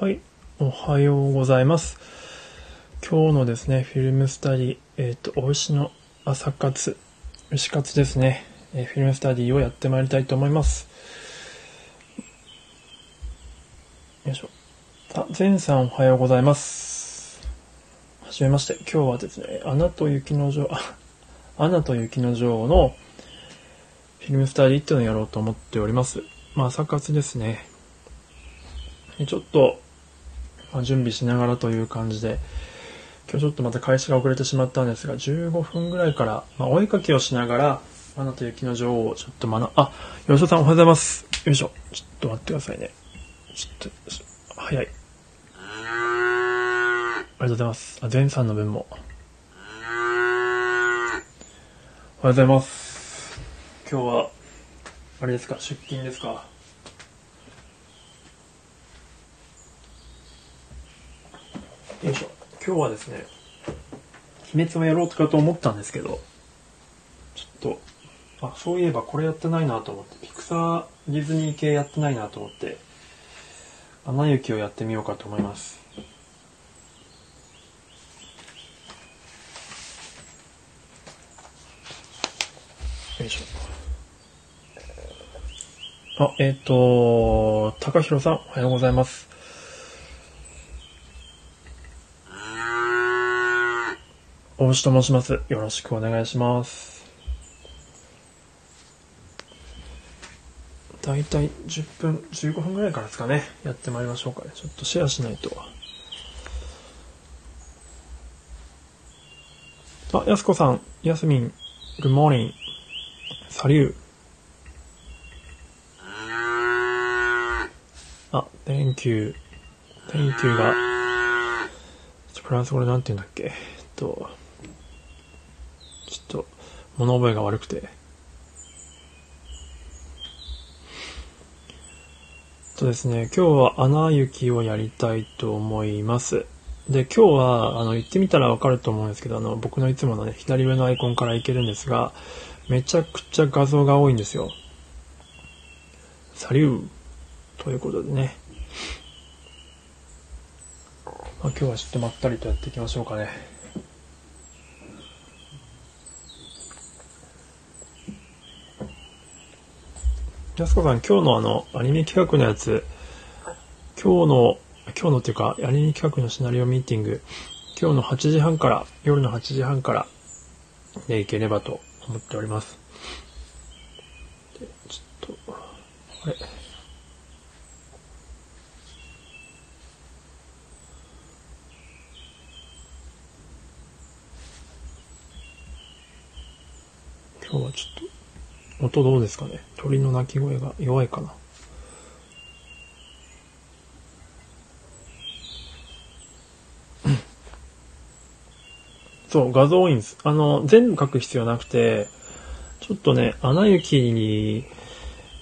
はい、おはようございます。今日のですね、フィルムスタディ、えっ、と、お牛の朝活、牛活ですね、えーフィルムスタディをやってまいりたいと思います。よいしょ。あ、ゼンさんおはようございます。はじめまして、今日はですね、アナと雪の女王、あアナと雪の女王のフィルムスタディっていうのをやろうと思っております。まあ、朝活ですね。ちょっと、まあ、準備しながらという感じで、今日ちょっとまた開始が遅れてしまったんですが、15分ぐらいから、まあ、お絵かきをしながら、アナと雪の女王をちょっと学あ、吉田さんおはようございます。よいしょ。ちょっと待ってくださいね。ちょっと、早い。ありがとうございます。あ、前さんの分も。おはようございます。今日は、あれですか、出勤ですか？よいしょ。今日はですね、鬼滅をやろうとかと思ったんですけど、ちょっと、あ、そういえばこれやってないなと思って、ピクサーディズニー系やってないなと思って、アナ雪をやってみようかと思います。よいしょ。あ、えっ、と、高弘さん、おはようございます。大牛と申します。よろしくお願いします。だいたい10分、15分ぐらいからですかね。やってまいりましょうかね。ちょっとシェアしないと。あ、やすこさん、やすみん、Good morning. サリュー。あ、Thank you. Thank you が、フランス語でなんて言うんだっけ？えっと、ちょっと、物覚えが悪くて。そうですね、今日は穴雪をやりたいと思います。で、今日は、あの、言ってみたらわかると思うんですけど、あの、僕のいつものね、左上のアイコンからいけるんですが、めちゃくちゃ画像が多いんですよ。サリューということでね。まあ、今日はちょっとまったりとやっていきましょうかね。安子さん、今日のあの、アニメ企画のやつ、今日の、今日のっていうか、アニメ企画のシナリオミーティング、今日の8時半から、夜の8時半から、でいければと思っております。で、ちょっと、あれ。今日はちょっと、音どうですかね？鳥の鳴き声が弱いかな？そう、画像多いんです。あの、全部書く必要なくて、ちょっとね、アナ雪に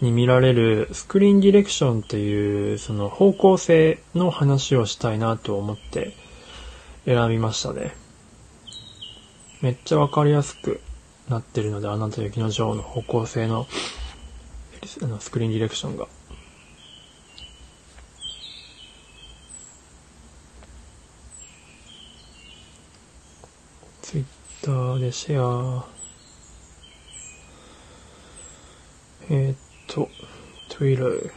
に見られるスクリーンディレクションっていう、その方向性の話をしたいなと思って選びましたね。めっちゃわかりやすくなってるので、アナと雪の女王の方向性のあのスクリーンディレクションが。ツイッターでシェア。えーっと、Twitter。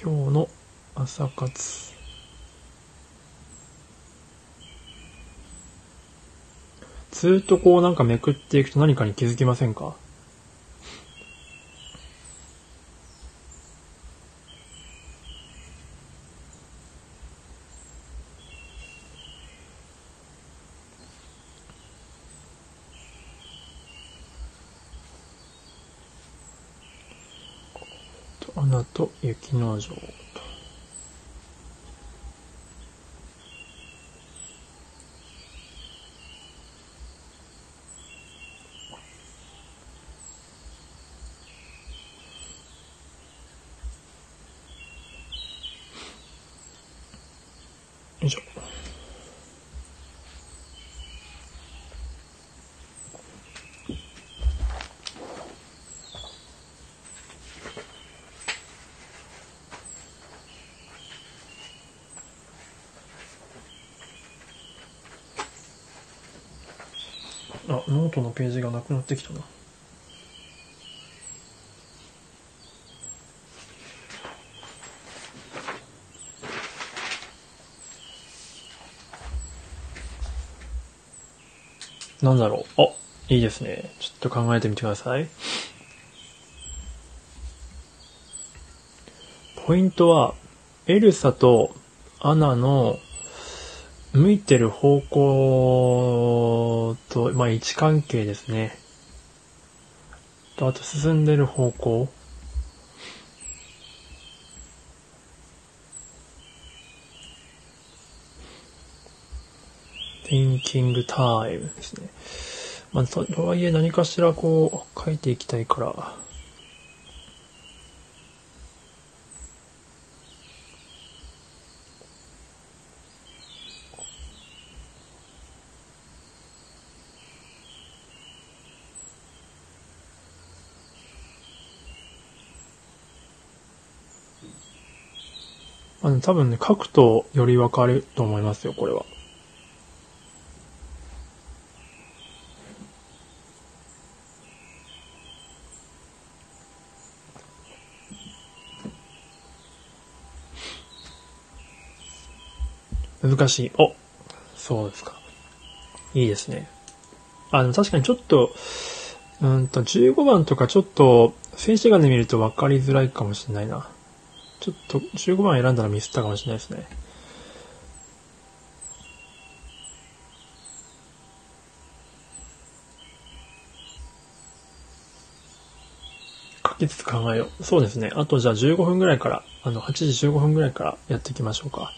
今日の朝活。ずっとこうなんかめくっていくと何かに気づきませんか？とアナと雪の女ノートのページがなくなってきたな。なんだろう。あ、いいですね。ちょっと考えてみてください。ポイントは、エルサとアナの向いてる方向と、まあ、位置関係ですね。と、あと進んでる方向。thinking time ですね。まあ、とはいえ何かしらこう書いていきたいから、多分ね、書くとよりわかると思いますよ、これは。難しい。おそうですか。いいですね。あ、でも確かにちょっと、うんと、15番とかちょっと、静止画で見ると分かりづらいかもしれないな。ちょっと、15番選んだらミスったかもしれないですね。書きつつ考えよう。そうですね。あとじゃあ15分ぐらいから、あの、8時15分ぐらいからやっていきましょうか。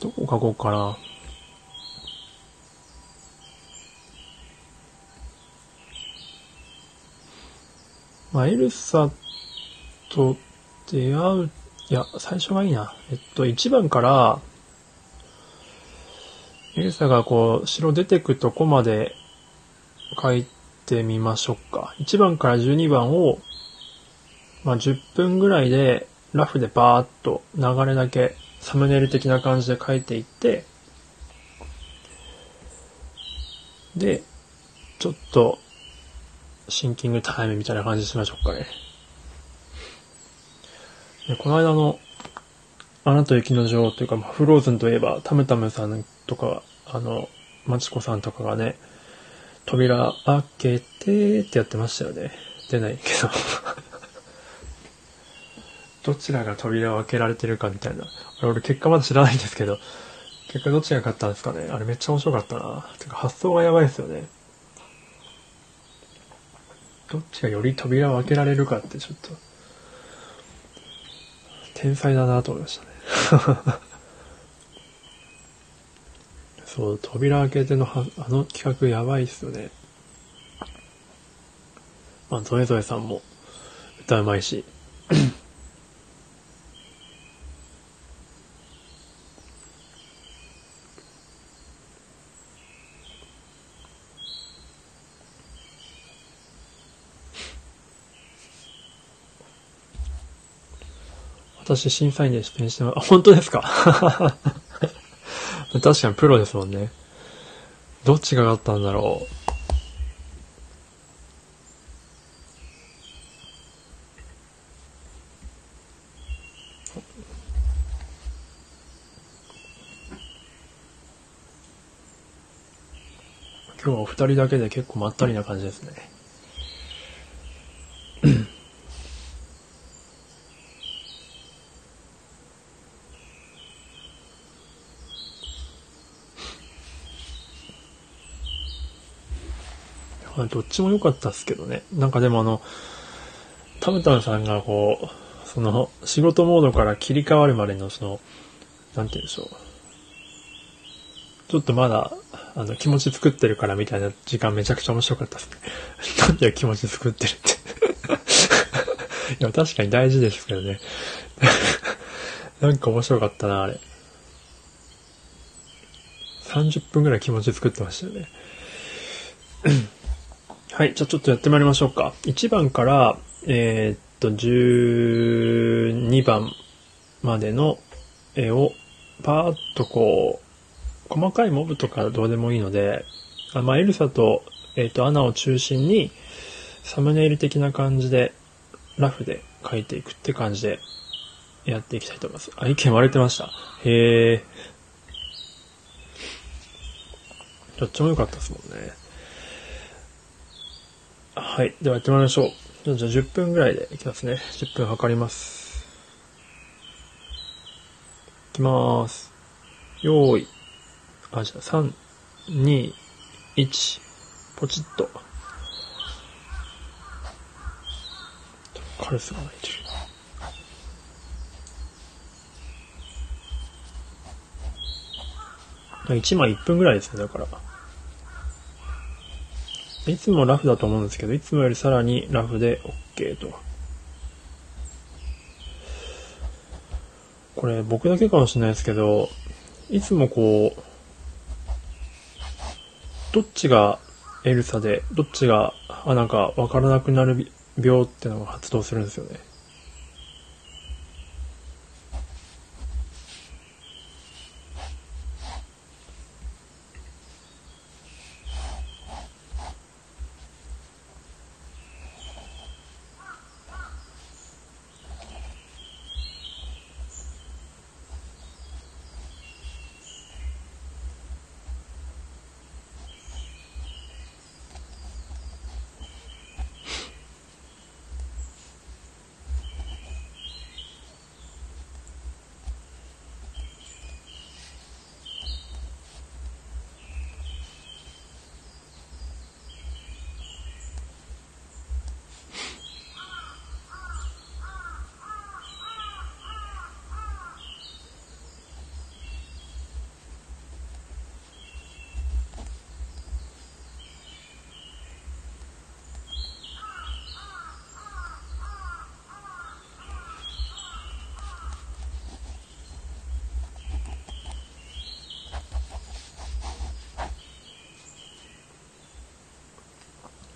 どこ書こうかな。まあ、エルサと出会う、いや、最初がいいな。えっと、1番から、エルサがこう、城出てくとこまで書いてみましょうか。1番から12番を、まあ、10分ぐらいで、ラフでバーっと流れだけサムネイル的な感じで書いていって、で、ちょっと、シンキングタイムみたいな感じにしましょうかね。でこの間の、アナと雪の女王というか、まあ、フローズンといえば、タムタムさんとか、あの、マチコさんとかがね、扉開けてってやってましたよね。出ないけど どちらが扉を開けられてるかみたいな。俺結果まだ知らないんですけど、結果どっちが勝ったんですかね。あれめっちゃ面白かったな。てか発想がやばいですよね。どっちがより扉を開けられるかってちょっと、天才だなと思いましたね。そう、扉開けてのは、あの企画やばいっすよね。まあ、ゾエゾエさんも歌うまいし。私審査員で出演してます。あ、本当ですか？確かにプロですもんね。どっちが勝ったんだろう？今日はお二人だけで結構まったりな感じですね。まあ、どっちも良かったっすけどね。なんかでもあの、タムタムさんがこう、その、仕事モードから切り替わるまでのその、なんて言うんでしょう。ちょっとまだ、あの、気持ち作ってるからみたいな時間めちゃくちゃ面白かったですね。なんで気持ち作ってるって いや、確かに大事ですけどね。なんか面白かったな、あれ。30分ぐらい気持ち作ってましたよね。はい、じゃあちょっとやってまいりましょうか。1番から、えー、っと、12番までの絵を、パーッとこう、細かいモブとかどうでもいいので、あまあ、エルサと、えっ、と、アナを中心に、サムネイル的な感じで、ラフで書いていくって感じで、やっていきたいと思います。あ、意見割れてました。へえ。どっちも良かったですもんね。はい。ではやってみましょう。じゃあ10分ぐらいでいきますね。10分測ります。いきまーす。よーい。あ、じゃあ3、2、1、ポチッと。カルスが鳴いてる。1枚1分ぐらいですね、だから。いつもラフだと思うんですけど、いつもよりさらにラフで OK と。これ僕だけかもしれないですけど、いつもこう、どっちがエルサで、どっちがアナかわからなくなる病ってのが発動するんですよね。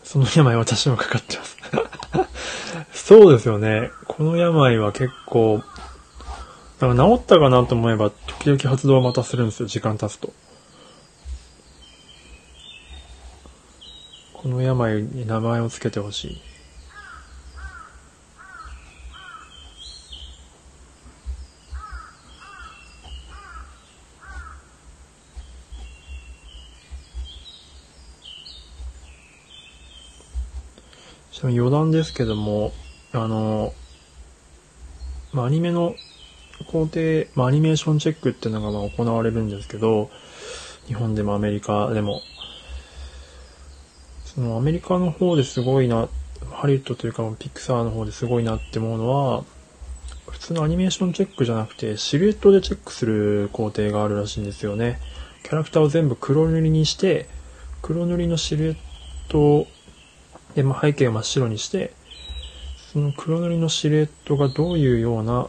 その病私もかかってます。そうですよね。この病は結構、だから治ったかなと思えば、時々発動をまたするんですよ、時間経つと。この病に名前を付けてほしい。ちなみに余談ですけども、あの、まあ、アニメの工程、まあ、アニメーションチェックっていうのがまあ行われるんですけど、日本でもアメリカでも、そのアメリカの方ですごいな、ハリウッドというかピクサーの方ですごいなって思うのは、普通のアニメーションチェックじゃなくて、シルエットでチェックする工程があるらしいんですよね。キャラクターを全部黒塗りにして、黒塗りのシルエットで、まあ、背景を真っ白にして、その黒塗りのシルエットがどういうような、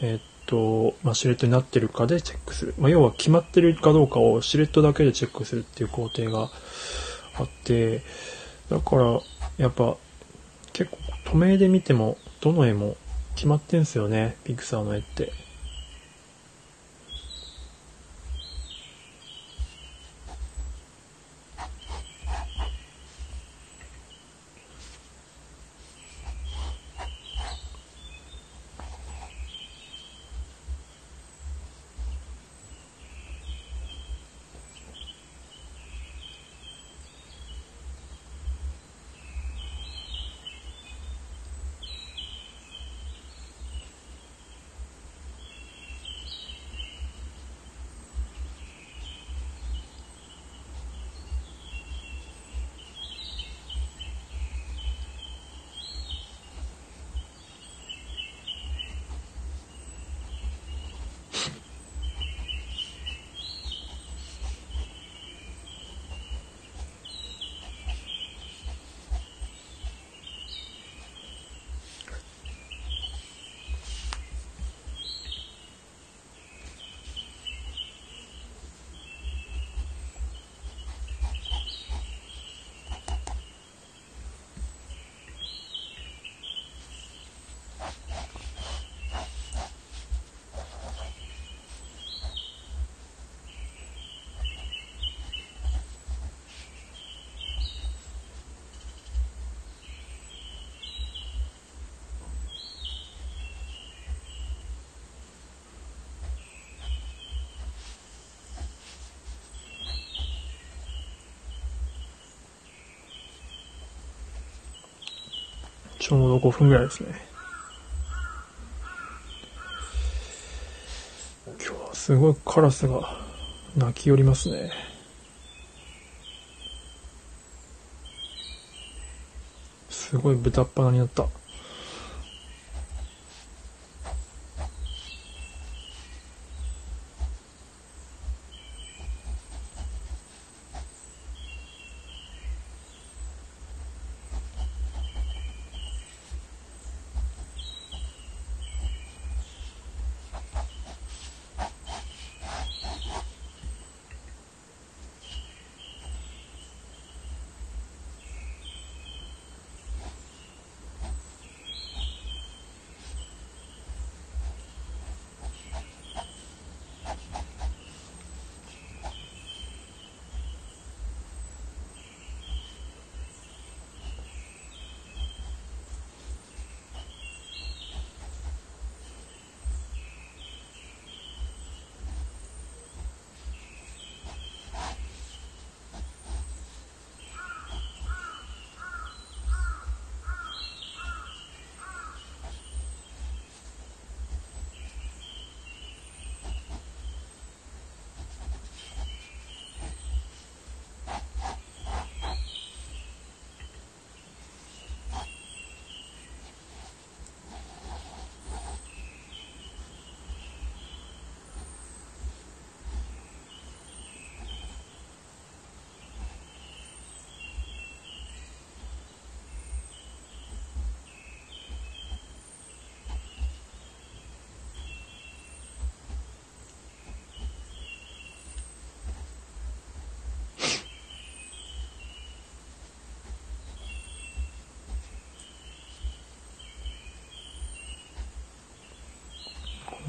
えーっと、まあ、シルエットになってるかでチェックする。まあ、要は決まってるかどうかをシルエットだけでチェックするっていう工程があって、だから、やっぱ、結構、透明で見ても、どの絵も決まってんすよね、ピクサーの絵って。ちょうど5分ぐらいですね。今日はすごいカラスが鳴き寄りますね。すごい豚っ鼻になった。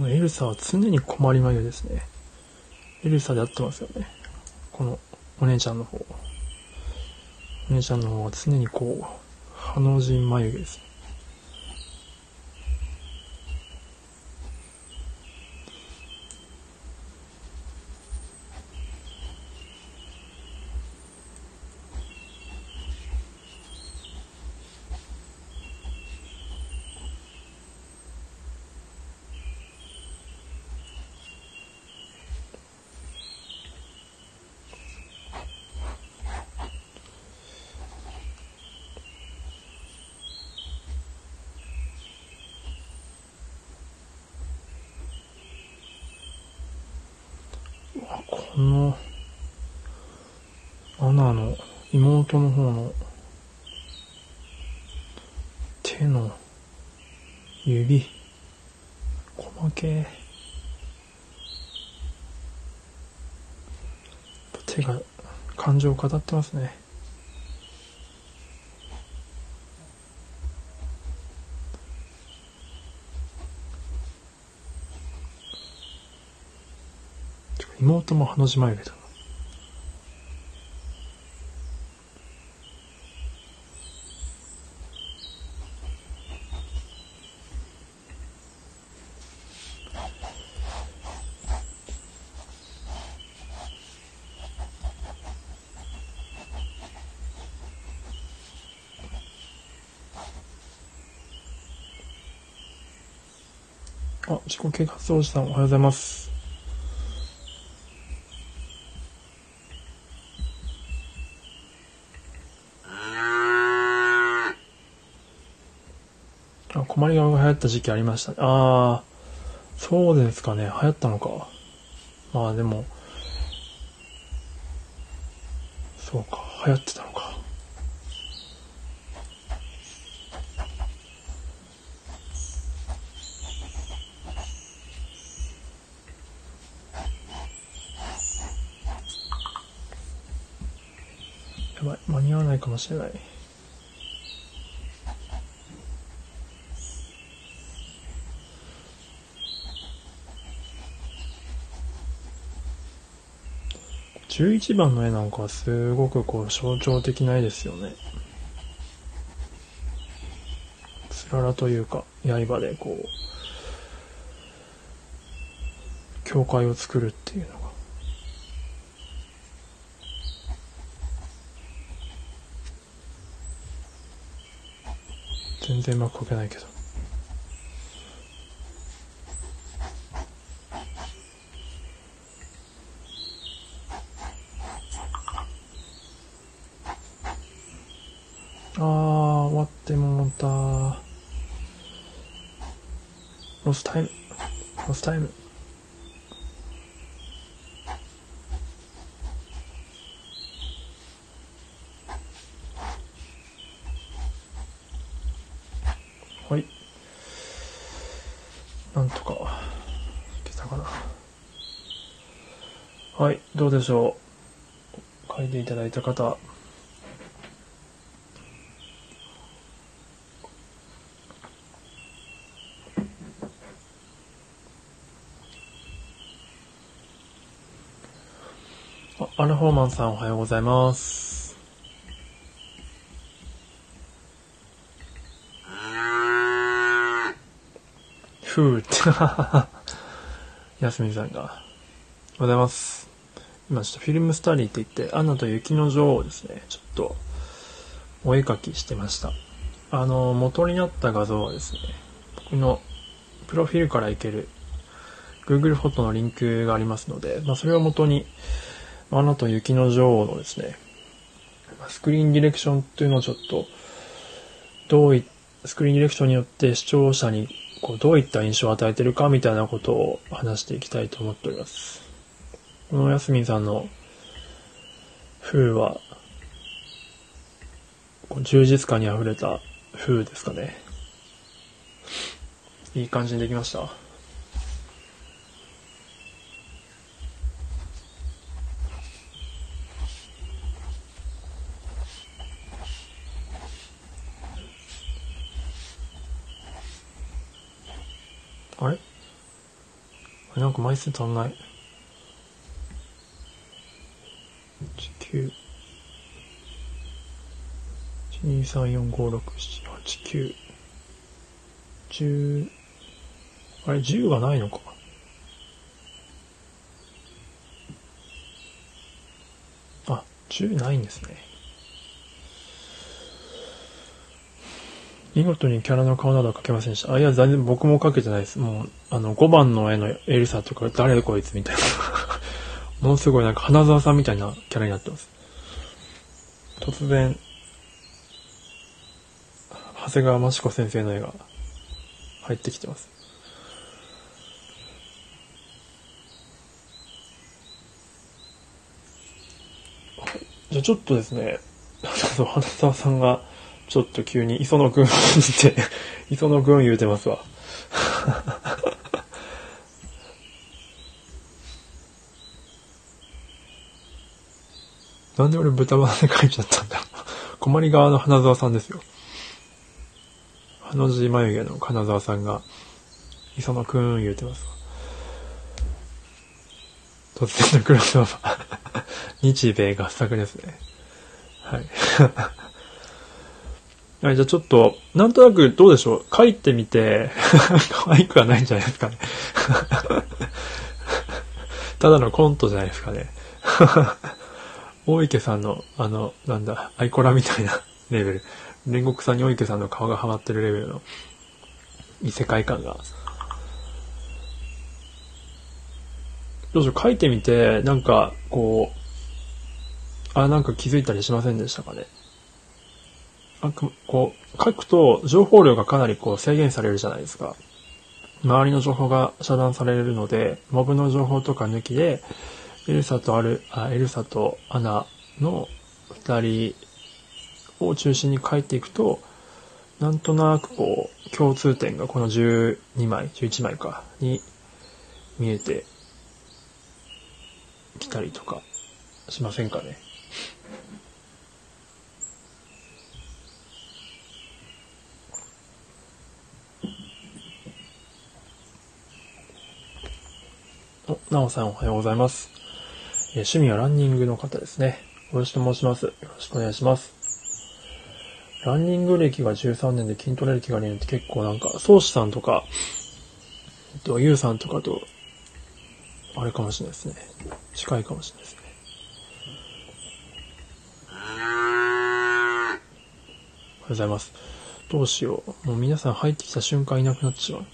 エルサは常に困り眉ですね。エルサで合ってますよね。このお姉ちゃんの方。お姉ちゃんの方は常にこう、ハの字眉毛ですね。この、アナの妹の方の手の指、細け手が感情を語ってますね。妹も鼻血眉毛だな。あ、自己啓発おじさんおはようございます。困り顔が流行った時期ありましたね。ああ、そうですかね。流行ったのか。まあでも、そうか、流行ってたのか。やばい、間に合わないかもしれない。11番の絵なんかはすごくこう象徴的な絵ですよね。つららというか、刃でこう、教会を作るっていうのが。全然うまくこけないけど。あー、終わってもうた。ロスタイム。ロスタイム。はい。なんとか、いけたかな。はい、どうでしょう。書いていただいた方。あアルフォーマンさんおはようございます。ふーって、やすみさんが。おはようございます。今ちょっとフィルムスタディって言って、アナと雪の女王をですね、ちょっと、お絵描きしてました。あの、元になった画像はですね、僕のプロフィールからいける Google フォトのリンクがありますので、まあそれを元に、アナと雪の女王のですね、スクリーンディレクションというのをちょっと、どうい、スクリーンディレクションによって視聴者にこうどういった印象を与えてるかみたいなことを話していきたいと思っております。このやすみんさんの風は、こう充実感に溢れた風ですかね。いい感じにできました？あれあれなんか枚数足んない。9 1 2 3 4 5 6 7 8 9 10あれ10がないのか。あ10ないんですね。見事にキャラの顔などは描けませんでした。あ、いや、全然僕も描けてないです。もう、あの、5番の絵のエルサとか、誰こいつみたいな。ものすごいなんか花沢さんみたいなキャラになってます。突然、長谷川益子先生の絵が入ってきてます。じゃあちょっとですね、そう花沢さんが、ちょっと急に磯野くんって、磯野くん言うてますわ。なんで俺豚バラで書いちゃったんだ。困り側の花沢さんですよ。ハの字眉毛の金沢さんが、磯野くん言うてますわ。突然のクロスオーバー。日米合作ですね。はい。はい、じゃあちょっと、なんとなくどうでしょう？書いてみて、可愛くはないんじゃないですかね。ただのコントじゃないですかね。大池さんの、あの、なんだ、アイコラみたいなレベル。煉獄さんに大池さんの顔がはまってるレベルの異世界観が。どうしよう、書いてみて、なんか、こう、あ、なんか気づいたりしませんでしたかね？なんか、こう、書くと情報量がかなりこう制限されるじゃないですか。周りの情報が遮断されるので、モブの情報とか抜きで、エルサとアル、あ、エルサとアナの二人を中心に書いていくと、なんとなくこう、共通点がこの12枚、11枚か、に見えてきたりとかしませんかね。お、なおさんおはようございます。え趣味はランニングの方ですね。よろしく申します。よろしくお願いします。ランニング歴が13年で筋トレ歴が2年って結構なんか、宗師さんとか、えっと、ゆうさんとかと、あれかもしれないですね。近いかもしれないですね。おはようございます。どうしよう。もう皆さん入ってきた瞬間いなくなってしまう。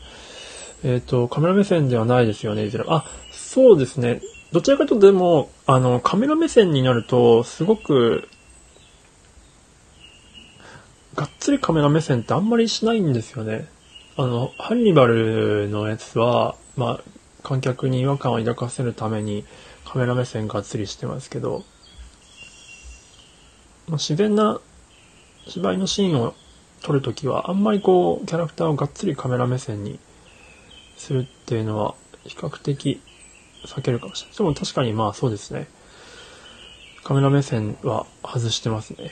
えっ、ー、と、カメラ目線ではないですよね、いずれ。あ、そうですね。どちらかというとでも、あの、カメラ目線になると、すごく、がっつりカメラ目線ってあんまりしないんですよね。あの、ハンニバルのやつは、まあ、観客に違和感を抱かせるためにカメラ目線がっつりしてますけど、まあ、自然な芝居のシーンを撮るときは、あんまりこう、キャラクターをがっつりカメラ目線にするっていうのは、比較的避けるかもしれない。でも確かにまあそうですね。カメラ目線は外してますね。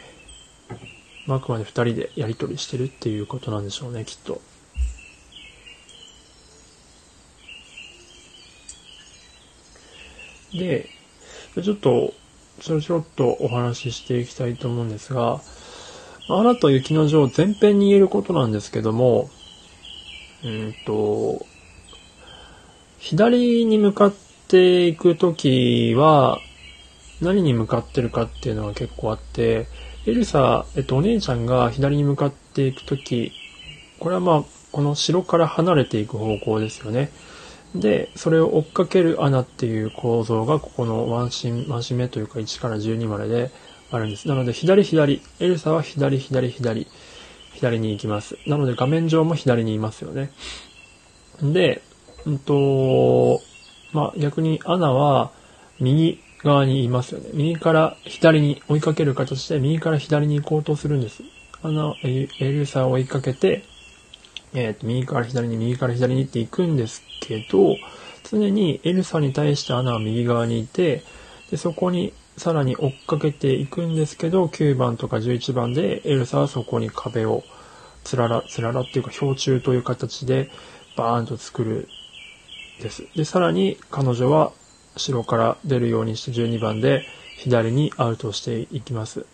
あくまで二人でやり取りしてるっていうことなんでしょうね、きっと。で、ちょっと、ちょろちょろっとお話ししていきたいと思うんですが、アナと雪の女王前編に言えることなんですけども、うんと、左に向かっていくときは、何に向かってるかっていうのが結構あって、エルサ、えっと、お姉ちゃんが左に向かっていくとき、これはまあ、この城から離れていく方向ですよね。で、それを追っかける穴っていう構造が、ここのワンシン、ワンシ目というか1から12までであるんです。なので、左左、エルサは左左左、左に行きます。なので、画面上も左にいますよね。で、うんと、まあ、逆にアナは右側にいますよね。右から左に追いかける形で右から左に行こうとするんです。アナ、エルサを追いかけて、えっ、ー、と、右から左に右から左にって行くんですけど、常にエルサに対してアナは右側にいて、で、そこにさらに追っかけていくんですけど、9番とか11番でエルサはそこに壁をつらら、つららっていうか氷柱という形でバーンと作るです。で、さらに彼女は城から出るようにして12番で左にアウトしていきます。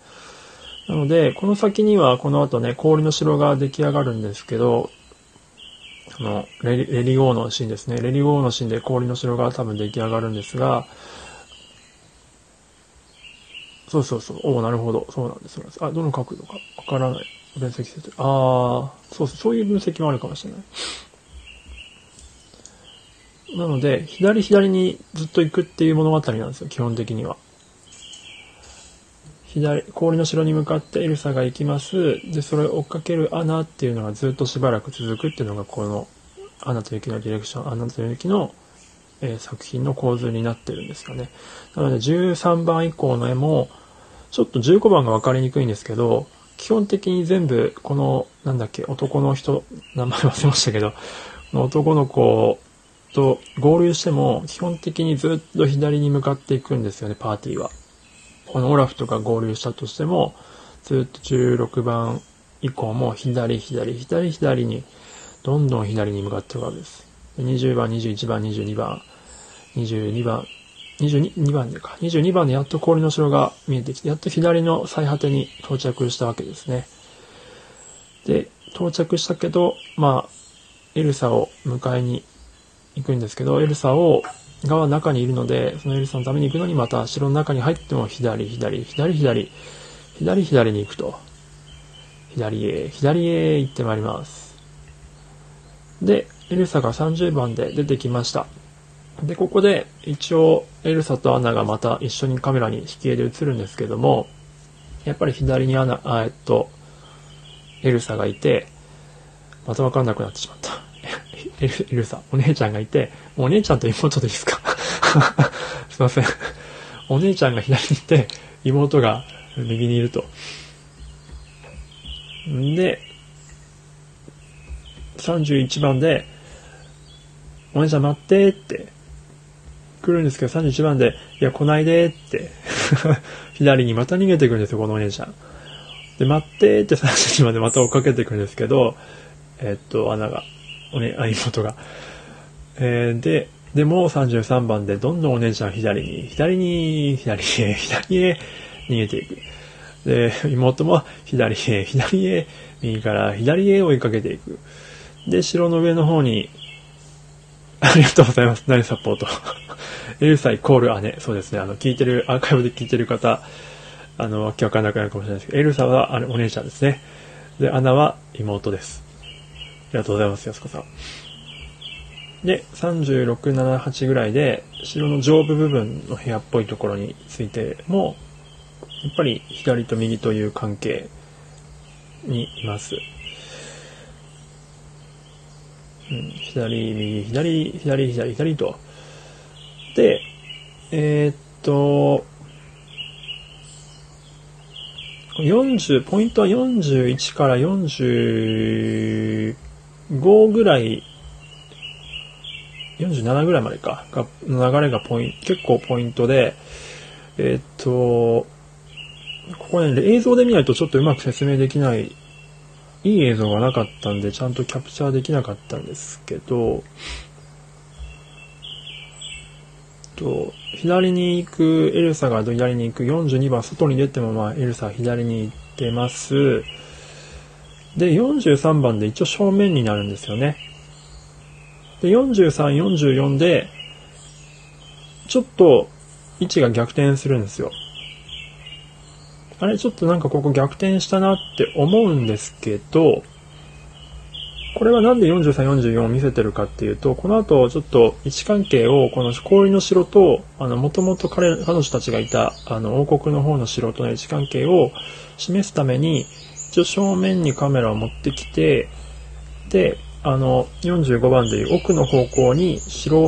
なので、この先にはこの後ね、氷の城が出来上がるんですけど、あのレリ、ゴーのシーンですね。レリゴーのシーンで氷の城が多分出来上がるんですが、そうそうそう。おおなるほど。そうなんです。あ、どの角度かわからない。分析するああ、そうそう、そういう分析もあるかもしれない。なので、左左にずっと行くっていう物語なんですよ、基本的には。左、氷の城に向かってエルサが行きます。で、それを追っかけるアナっていうのがずっとしばらく続くっていうのが、この、アナと雪のディレクション、アナと雪の、えー、作品の構図になってるんですよね。なので、13番以降の絵も、ちょっと15番が分かりにくいんですけど、基本的に全部、この、なんだっけ、男の人、名前忘れましたけど、男の子と合流しても基本的にずっと左に向かっていくんですよね、パーティーは。このオラフとか合流したとしても、ずっと16番以降も左、左、左、左に、どんどん左に向かってるわけです。20番、21番、22番、22番、22番でか。22番でやっと氷の城が見えてきて、やっと左の最果てに到着したわけですね。で、到着したけど、まあ、エルサを迎えに行くんですけど、エルサを、が中にいるので、そのエルサのために行くのにまた城の中に入っても左、左、左、左、左、左に行くと。左へ、左へ行ってまいります。で、エルサが30番で出てきました。で、ここで一応エルサとアナがまた一緒にカメラに引き絵で映るんですけども、やっぱり左にアナ、えっと、エルサがいて、またわかんなくなってしまった。エルエルサ、お姉ちゃんがいて、お姉ちゃんと妹でいいですか？すいません。お姉ちゃんが左にいて、妹が右にいると。んで、31番で、お姉ちゃん待ってって来るんですけど、31番で、いや、来ないでって 左にまた逃げてくるんですよ、このお姉ちゃん。で、待ってって32番でまた追っかけてくるんですけど、えっと、穴が。おね、妹が。えー、で、でも33番でどんどんお姉ちゃん左に、左に、左へ、左へ逃げていく。で、妹も左へ、左へ、右から左へ追いかけていく。で、城の上の方に、ありがとうございます。何サポート。エルサイコール姉。そうですね。あの、聞いてる、アーカイブで聞いてる方、あの、わけわかんなくなるかもしれないですけど、エルサはあれお姉ちゃんですね。で、アナは妹です。ありがとうございます、安子さん。で、36、7、8ぐらいで、城の上部部分の部屋っぽいところについても、やっぱり左と右という関係にいます。うん、左、右、左、左、左、左と。で、えー、っと、40、ポイントは41から45ぐらい、47ぐらいまでか、が、流れがポイント、結構ポイントで、えー、っと、ここね、映像で見ないとちょっとうまく説明できない、いい映像がなかったんで、ちゃんとキャプチャーできなかったんですけど、と、左に行く、エルサが左に行く、42番外に出てもまあ、エルサ左に行ってます。で、43番で一応正面になるんですよね。で、43、44で、ちょっと位置が逆転するんですよ。あれ、ちょっとなんかここ逆転したなって思うんですけど、これはなんで43、44を見せてるかっていうと、この後ちょっと位置関係をこの氷の城と、あの、もともと彼、彼女たちがいた、あの、王国の方の城との位置関係を示すために、一応正面にカメラを持ってきて、で、あの、45番でいう奥の方向に城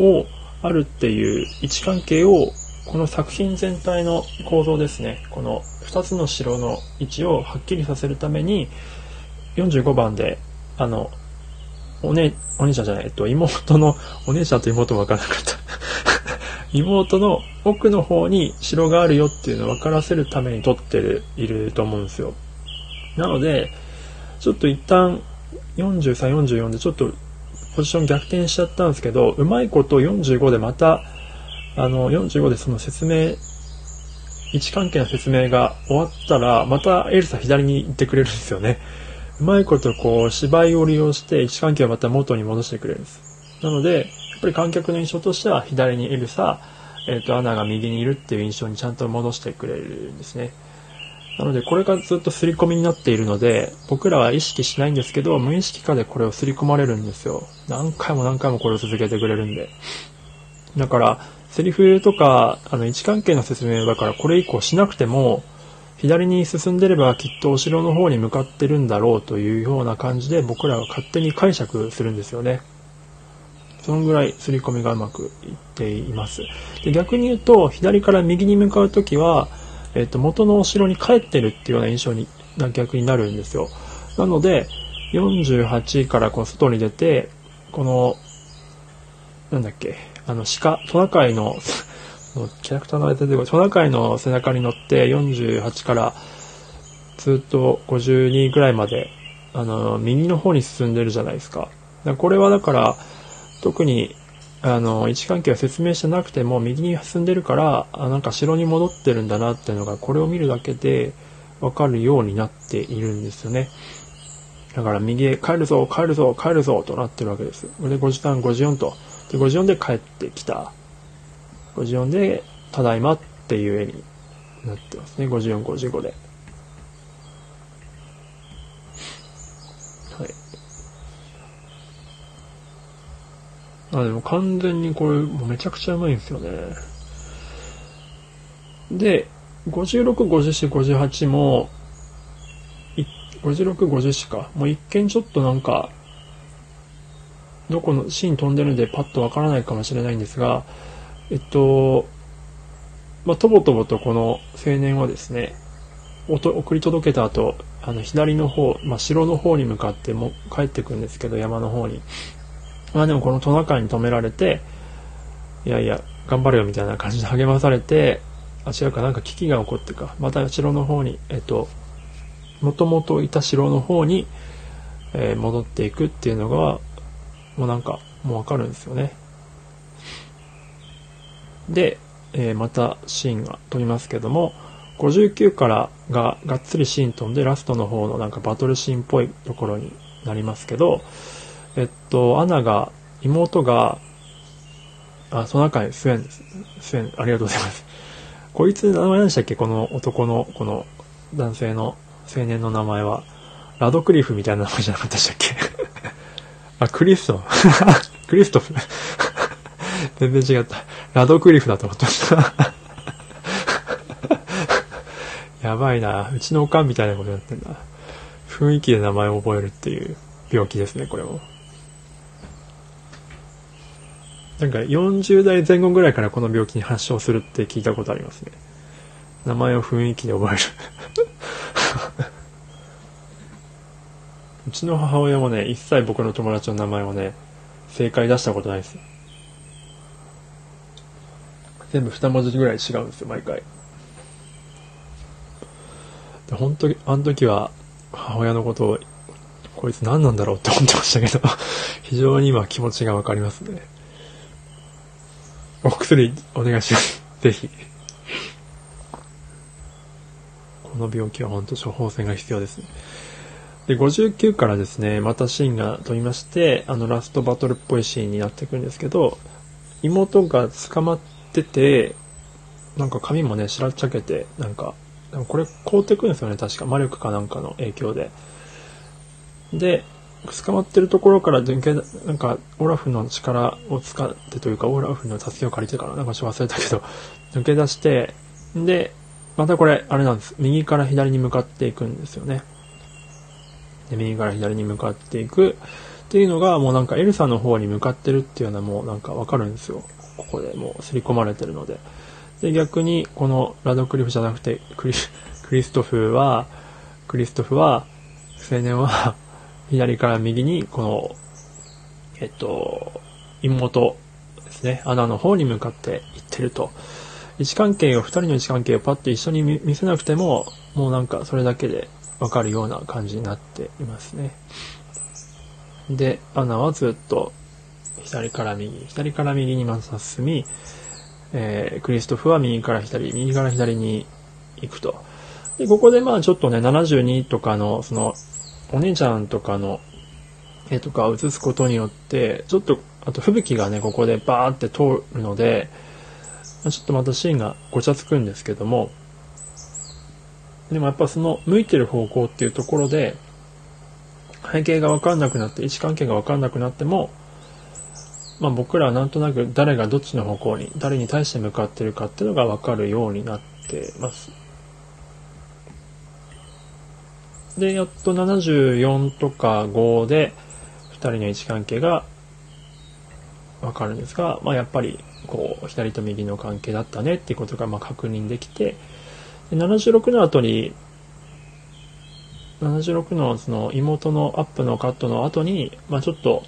をあるっていう位置関係をこの作品全体の構造ですね。この2つの城の位置をはっきりさせるために45番であのお姉お姉ちゃんじゃない、えっと、妹のお姉ちゃんと妹も分からなかった。妹の奥の方に城があるよっていうのを分からせるために撮ってるいると思うんですよ。なのでちょっと一旦43、44でちょっとポジション逆転しちゃったんですけどうまいこと45でまたあの、45でその説明、位置関係の説明が終わったら、またエルサ左に行ってくれるんですよね。うまいことこう、芝居を利用して位置関係をまた元に戻してくれるんです。なので、やっぱり観客の印象としては、左にエルサ、えっ、ー、と、アナが右にいるっていう印象にちゃんと戻してくれるんですね。なので、これがずっと刷り込みになっているので、僕らは意識しないんですけど、無意識化でこれを刷り込まれるんですよ。何回も何回もこれを続けてくれるんで。だから、セリフとか、あの、位置関係の説明だからこれ以降しなくても、左に進んでればきっとお城の方に向かってるんだろうというような感じで僕らは勝手に解釈するんですよね。そのぐらい刷り込みがうまくいっています。で逆に言うと、左から右に向かうときは、えっ、と、元のお城に帰ってるっていうような印象に逆になるんですよ。なので、48からこう外に出て、この、なんだっけ、あの、鹿、トナカイの、キャラクターの間でトナカイの背中に乗って48からずっと52ぐらいまで、あの、右の方に進んでるじゃないですか。かこれはだから、特に、あの、位置関係は説明してなくても、右に進んでるから、あなんか城に戻ってるんだなっていうのが、これを見るだけでわかるようになっているんですよね。だから右へ帰るぞ、帰るぞ、帰るぞとなってるわけです。で、5時3、54と。で、54で帰ってきた。54で、ただいまっていう絵になってますね。54、55で。はい。あ、でも完全にこれ、もうめちゃくちゃうまいんですよね。で、56、54、58も、56、54か。もう一見ちょっとなんか、どこのシーン飛んでるんでパッとわからないかもしれないんですが、えっと、まあ、とぼとぼとこの青年はですね、送り届けた後、あの、左の方、まあ、城の方に向かっても帰ってくんですけど、山の方に。まあでもこのトナカイに止められて、いやいや、頑張れよみたいな感じで励まされて、あ、違うか、なんか危機が起こってか、また城の方に、えっと、もともといた城の方に、えー、戻っていくっていうのが、もうなんか、もうわかるんですよね。で、えー、またシーンが飛びますけども、59からががっつりシーン飛んで、ラストの方のなんかバトルシーンっぽいところになりますけど、えっと、アナが、妹が、あ、その中にスウェンです。スウェン、ありがとうございます。こいつ名前何でしたっけ？この男の、この男性の青年の名前は。ラドクリフみたいな名前じゃなかったでしたっけ？あ、クリスト。クリストフ。全然違った。ラドクリフだと思ってました。やばいな。うちのおかんみたいなことやってんだ。雰囲気で名前を覚えるっていう病気ですね、これも。なんか40代前後ぐらいからこの病気に発症するって聞いたことありますね。名前を雰囲気で覚えるうちの母親もね、一切僕の友達の名前をね、正解出したことないです。全部二文字ぐらい違うんですよ、毎回。で、本当に、あの時は、母親のことを、こいつ何なんだろうって思ってましたけど 非常に今気持ちがわかりますね。お薬お願いします。ぜひ。この病気は本当処方箋が必要ですね。で、59からですね、またシーンが飛びまして、あのラストバトルっぽいシーンになってくるんですけど、妹が捕まってて、なんか髪もね、しらっちゃけて、なんか、これ凍ってくるんですよね、確か。魔力かなんかの影響で。で、捕まってるところから抜け、なんか、オラフの力を使ってというか、オラフの助けを借りてから、なんかちょっと忘れたけど、抜け出して、で、またこれ、あれなんです。右から左に向かっていくんですよね。で、右から左に向かっていくっていうのが、もうなんかエルサの方に向かってるっていうのはもうなんかわかるんですよ。ここでもう刷り込まれてるので。で、逆に、このラドクリフじゃなくて、クリクリストフは、クリストフは、青年は左から右に、この、えっと、妹ですね、穴の方に向かって行ってると。位置関係を、二人の位置関係をパッと一緒に見せなくても、もうなんかそれだけでわかるような感じになっていますね。で、アナはずっと左から右、左から右にまず進み、えー、クリストフは右から左、右から左に行くと。で、ここでまあちょっとね、72とかの、その、お姉ちゃんとかの絵とかを映すことによって、ちょっと、あと吹雪がね、ここでバーって通るので、ちょっとまたシーンがごちゃつくんですけども、でもやっぱその向いてる方向っていうところで、背景がわかんなくなって、位置関係がわかんなくなっても、まあ僕らはなんとなく誰がどっちの方向に、誰に対して向かってるかっていうのがわかるようになってます。で、やっと74とか5で2人の位置関係がわかるんですが、まあやっぱりこう左と右の関係だったねっていうことがま確認できて、で76の後に、76のその妹のアップのカットの後に、まあちょっと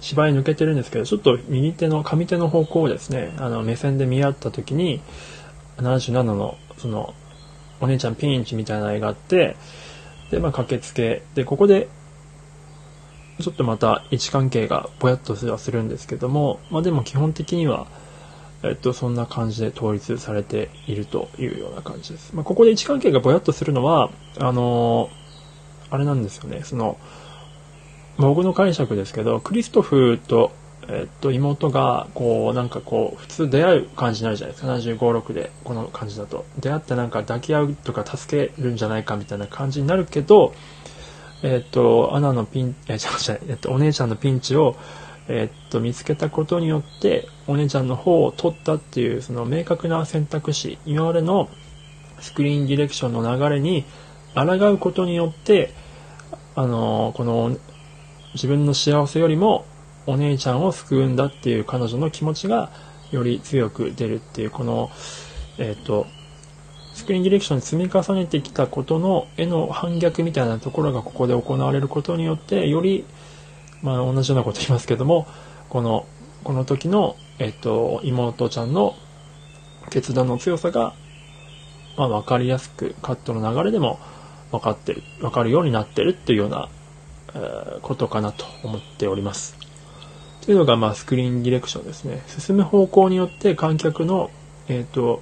芝居抜けてるんですけど、ちょっと右手の、上手の方向をですね、あの、目線で見合った時に、77の、その、お姉ちゃんピンチみたいな絵があって、で、まあ、駆けつけ、で、ここで、ちょっとまた位置関係がぼやっとはするんですけども、まあ、でも基本的には、えっと、そんな感じで統一されているというような感じです。まあ、ここで位置関係がぼやっとするのは、あのー、あれなんですよね、その、僕の解釈ですけど、クリストフと、えっと、妹が、こう、なんかこう、普通出会う感じになるじゃないですか。75、6で、この感じだと。出会ってなんか抱き合うとか助けるんじゃないかみたいな感じになるけど、えっと、アナのピン、え、じゃじゃえっと、お姉ちゃんのピンチを、えっと、見つけたことによって、お姉ちゃんの方を取ったっていう、その明確な選択肢、今までのスクリーンディレクションの流れに抗うことによって、あの、この自分の幸せよりもお姉ちゃんを救うんだっていう彼女の気持ちがより強く出るっていうこの、えっ、ー、とスクリーンディレクションに積み重ねてきたことの絵の反逆みたいなところがここで行われることによってより、まあ、同じようなこと言いますけどもこのこの時の、えっ、と妹ちゃんの決断の強さが、まあ、分かりやすくカットの流れでも分かってる分かるようになってるっていうようなえことかなと思っております。というのが、まあ、スクリーンディレクションですね。進む方向によって観客の、えっ、ー、と、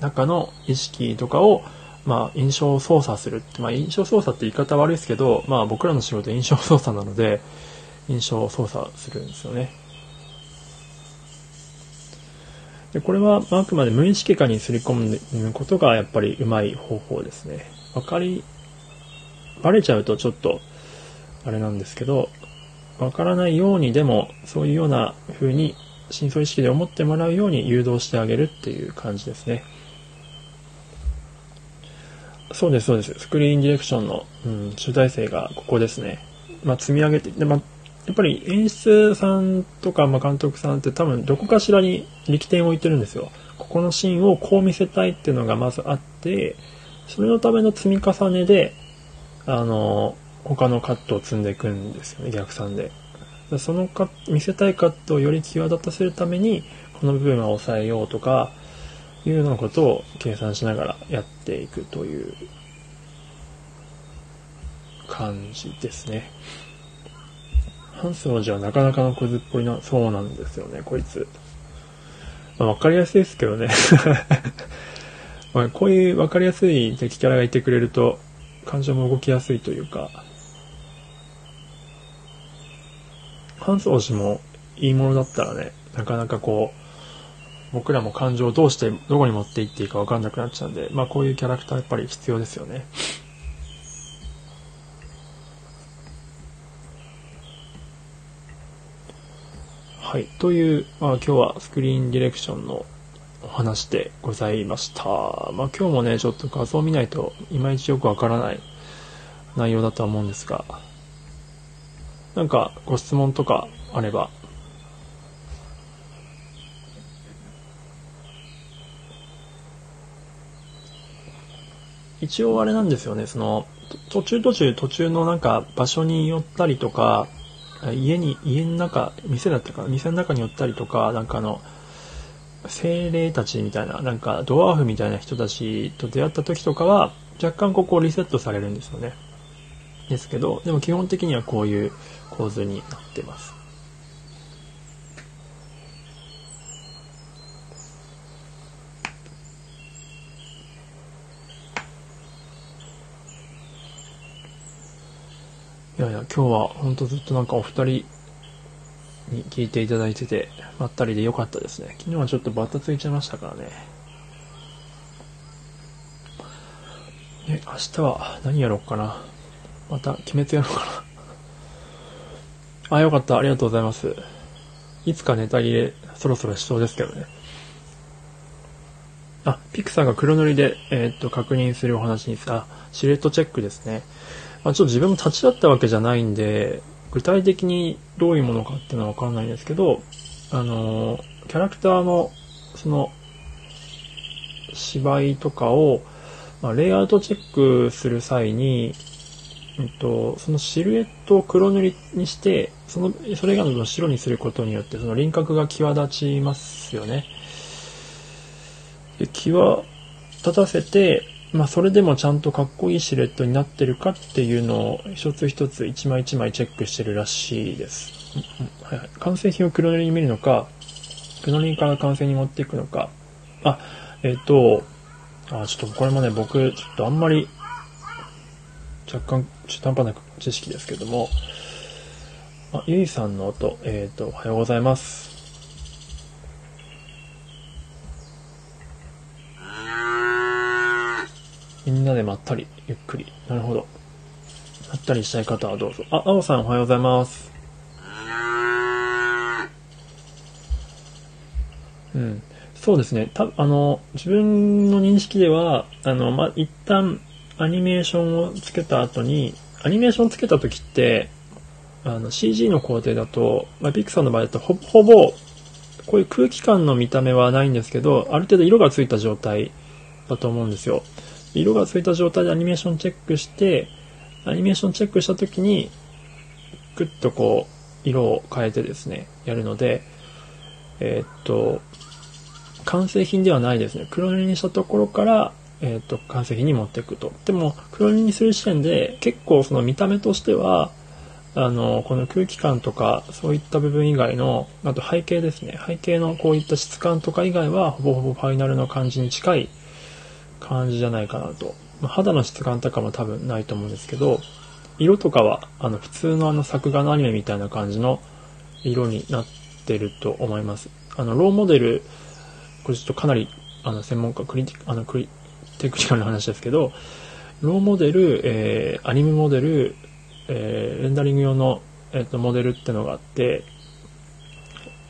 中の意識とかを、まあ、印象操作するって、まあ、印象操作って言い方悪いですけど、まあ、僕らの仕事は印象操作なので、印象操作するんですよね。でこれはあくまで無意識化にすり込むことがやっぱりうまい方法ですね。わかりバレちゃうとちょっと、あれなんですけど、わからないようにでも、そういうような風に、深層意識で思ってもらうように誘導してあげるっていう感じですね。そうです、そうです。スクリーンディレクションの、うん、集大成がここですね。まあ、積み上げて、で、まあ、やっぱり演出さんとか、まあ、監督さんって多分どこかしらに力点を置いてるんですよ。ここのシーンをこう見せたいっていうのがまずあって、それのための積み重ねで、あの、他のカットを積んでいくんですよね、逆算で。そのか見せたいカットをより際立たせるために、この部分は抑えようとか、いうようなことを計算しながらやっていくという感じですね。ハンス王子はなかなかのクズっぽいな、そうなんですよね、こいつ。まあ、わかりやすいですけどね。まあ、こういうわかりやすい敵キャラがいてくれると、感情も動きやすいというか、ハンス王子もいいものだったらね、なかなかこう、僕らも感情をどうしてどこに持っていっていいかわかんなくなっちゃうんで、まあこういうキャラクターやっぱり必要ですよね。はい。という、まあ今日はスクリーンディレクションのお話でございました。まあ今日もね、ちょっと画像を見ないといまいちよくわからない内容だとは思うんですが、なんかご質問とかあれば。一応あれなんですよね、その、途中途中途中のなんか場所に寄ったりとか、家に、家の中、店だったかな、店の中に寄ったりとか、なんかあの、精霊たちみたいな、なんかドワーフみたいな人たちと出会った時とかは、若干ここリセットされるんですよね。ですけど、でも基本的にはこういう構図になってます。いやいや、今日は本当ずっとなんかお二人に聞いていただいてて、まったりで良かったですね。昨日はちょっとバタついちゃいましたからね。明日は何やろうかな。また、鬼滅やろうかな。あ、よかった。ありがとうございます。いつかネタ入れ、そろそろしそうですけどね。あ、ピクサーが黒塗りで、えー、っと、確認するお話にさ、シルエットチェックですね。まあ、ちょっと自分も立ち会ったわけじゃないんで、具体的にどういうものかっていうのはわかんないんですけど、あの、キャラクターの、その、芝居とかを、まあ、レイアウトチェックする際に、えっと、そのシルエットを黒塗りにして、その、それ以外の白にすることによって、その輪郭が際立ちますよね。で際立たせて、まあ、それでもちゃんとかっこいいシルエットになってるかっていうのを一つ一つ一枚一枚チェックしてるらしいです。はいはい、完成品を黒塗りに見るのか、黒塗りから完成に持っていくのか。あ、えっ、と、あ、ちょっとこれもね、僕、ちょっとあんまり、若干中途半端な知識ですけども、あ、ゆいさんの音、えっ、ー、と、おはようございます。みんなでまったり、ゆっくり。なるほど。まったりしたい方はどうぞ。あ、あおさんおはようございます。うん。そうですね。た、あの、自分の認識では、あの、まあ、一旦アニメーションをつけた後に、アニメーションつけた時って、あの、CG の工程だと、まあ、ピクサーの場合だとほぼ、ほぼ、こういう空気感の見た目はないんですけど、ある程度色がついた状態だと思うんですよ。色がついた状態でアニメーションチェックして、アニメーションチェックした時に、グッとこう、色を変えてですね、やるので、えー、っと、完成品ではないですね。黒塗りにしたところから、えー、と、完成品に持っていくと。でも、黒塗りにする時点で、結構その見た目としては、あの、この空気感とか、そういった部分以外の、あと背景ですね。背景のこういった質感とか以外は、ほぼほぼファイナルの感じに近い感じじゃないかなと。まあ、肌の質感とかも多分ないと思うんですけど、色とかは、あの、普通のあの作画のアニメみたいな感じの色になってると思います。あの、ローモデル、これちょっとかなり、あの、専門家、クリティあの、クリ、テクニカルな話ですけど、ローモデル、えー、アニメモデル、えー、レンダリング用の、えーと、モデルってのがあって、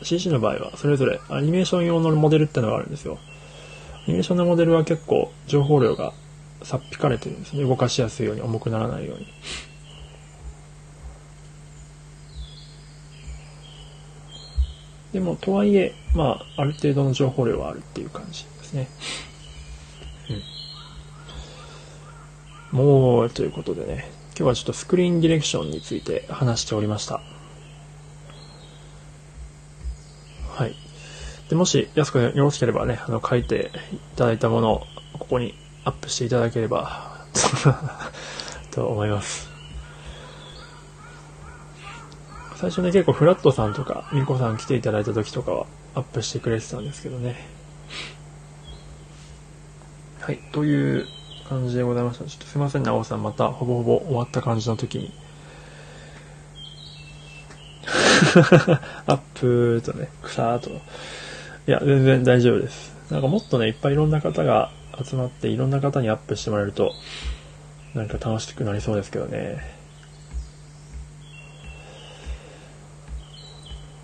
CC の場合はそれぞれアニメーション用のモデルってのがあるんですよ。アニメーションのモデルは結構情報量がさっぴかれてるんですね。動かしやすいように重くならないように。でも、とはいえ、まあ、ある程度の情報量はあるっていう感じですね。うん。もう、ということでね、今日はちょっとスクリーンディレクションについて話しておりました。はい。で、もし、安くよろしければね、あの、書いていただいたものを、ここにアップしていただければ と思います。最初ね、結構フラットさんとか、ミコさん来ていただいた時とかはアップしてくれてたんですけどね。はい、という感じでございました。ちょっとすいませんね、青さん。またほぼほぼ終わった感じの時に。アップーとね、くさーと。いや、全然大丈夫です。なんかもっとね、いっぱいいろんな方が集まっていろんな方にアップしてもらえると、なんか楽しくなりそうですけどね。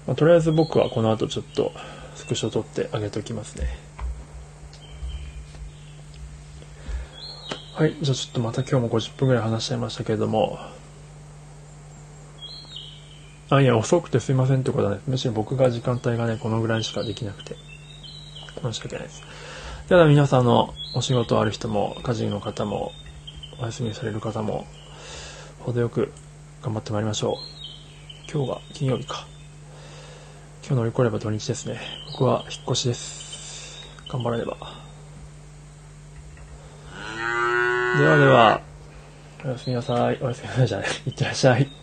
まあ、とりあえず僕はこの後ちょっとスクショ撮ってあげておきますね。はい。じゃあちょっとまた今日も50分くらい話しちゃいましたけれども。あ、いや、遅くてすいませんってことはね、むしろ僕が時間帯がね、このぐらいしかできなくて、申し訳ないです。ただ皆さんのお仕事ある人も、家事の方も、お休みされる方も、程よく頑張ってまいりましょう。今日が金曜日か。今日乗り越えれば土日ですね。僕は引っ越しです。頑張らねば。ではでは、おやすみなさい。おやすみなさいじゃない。いってらっしゃい。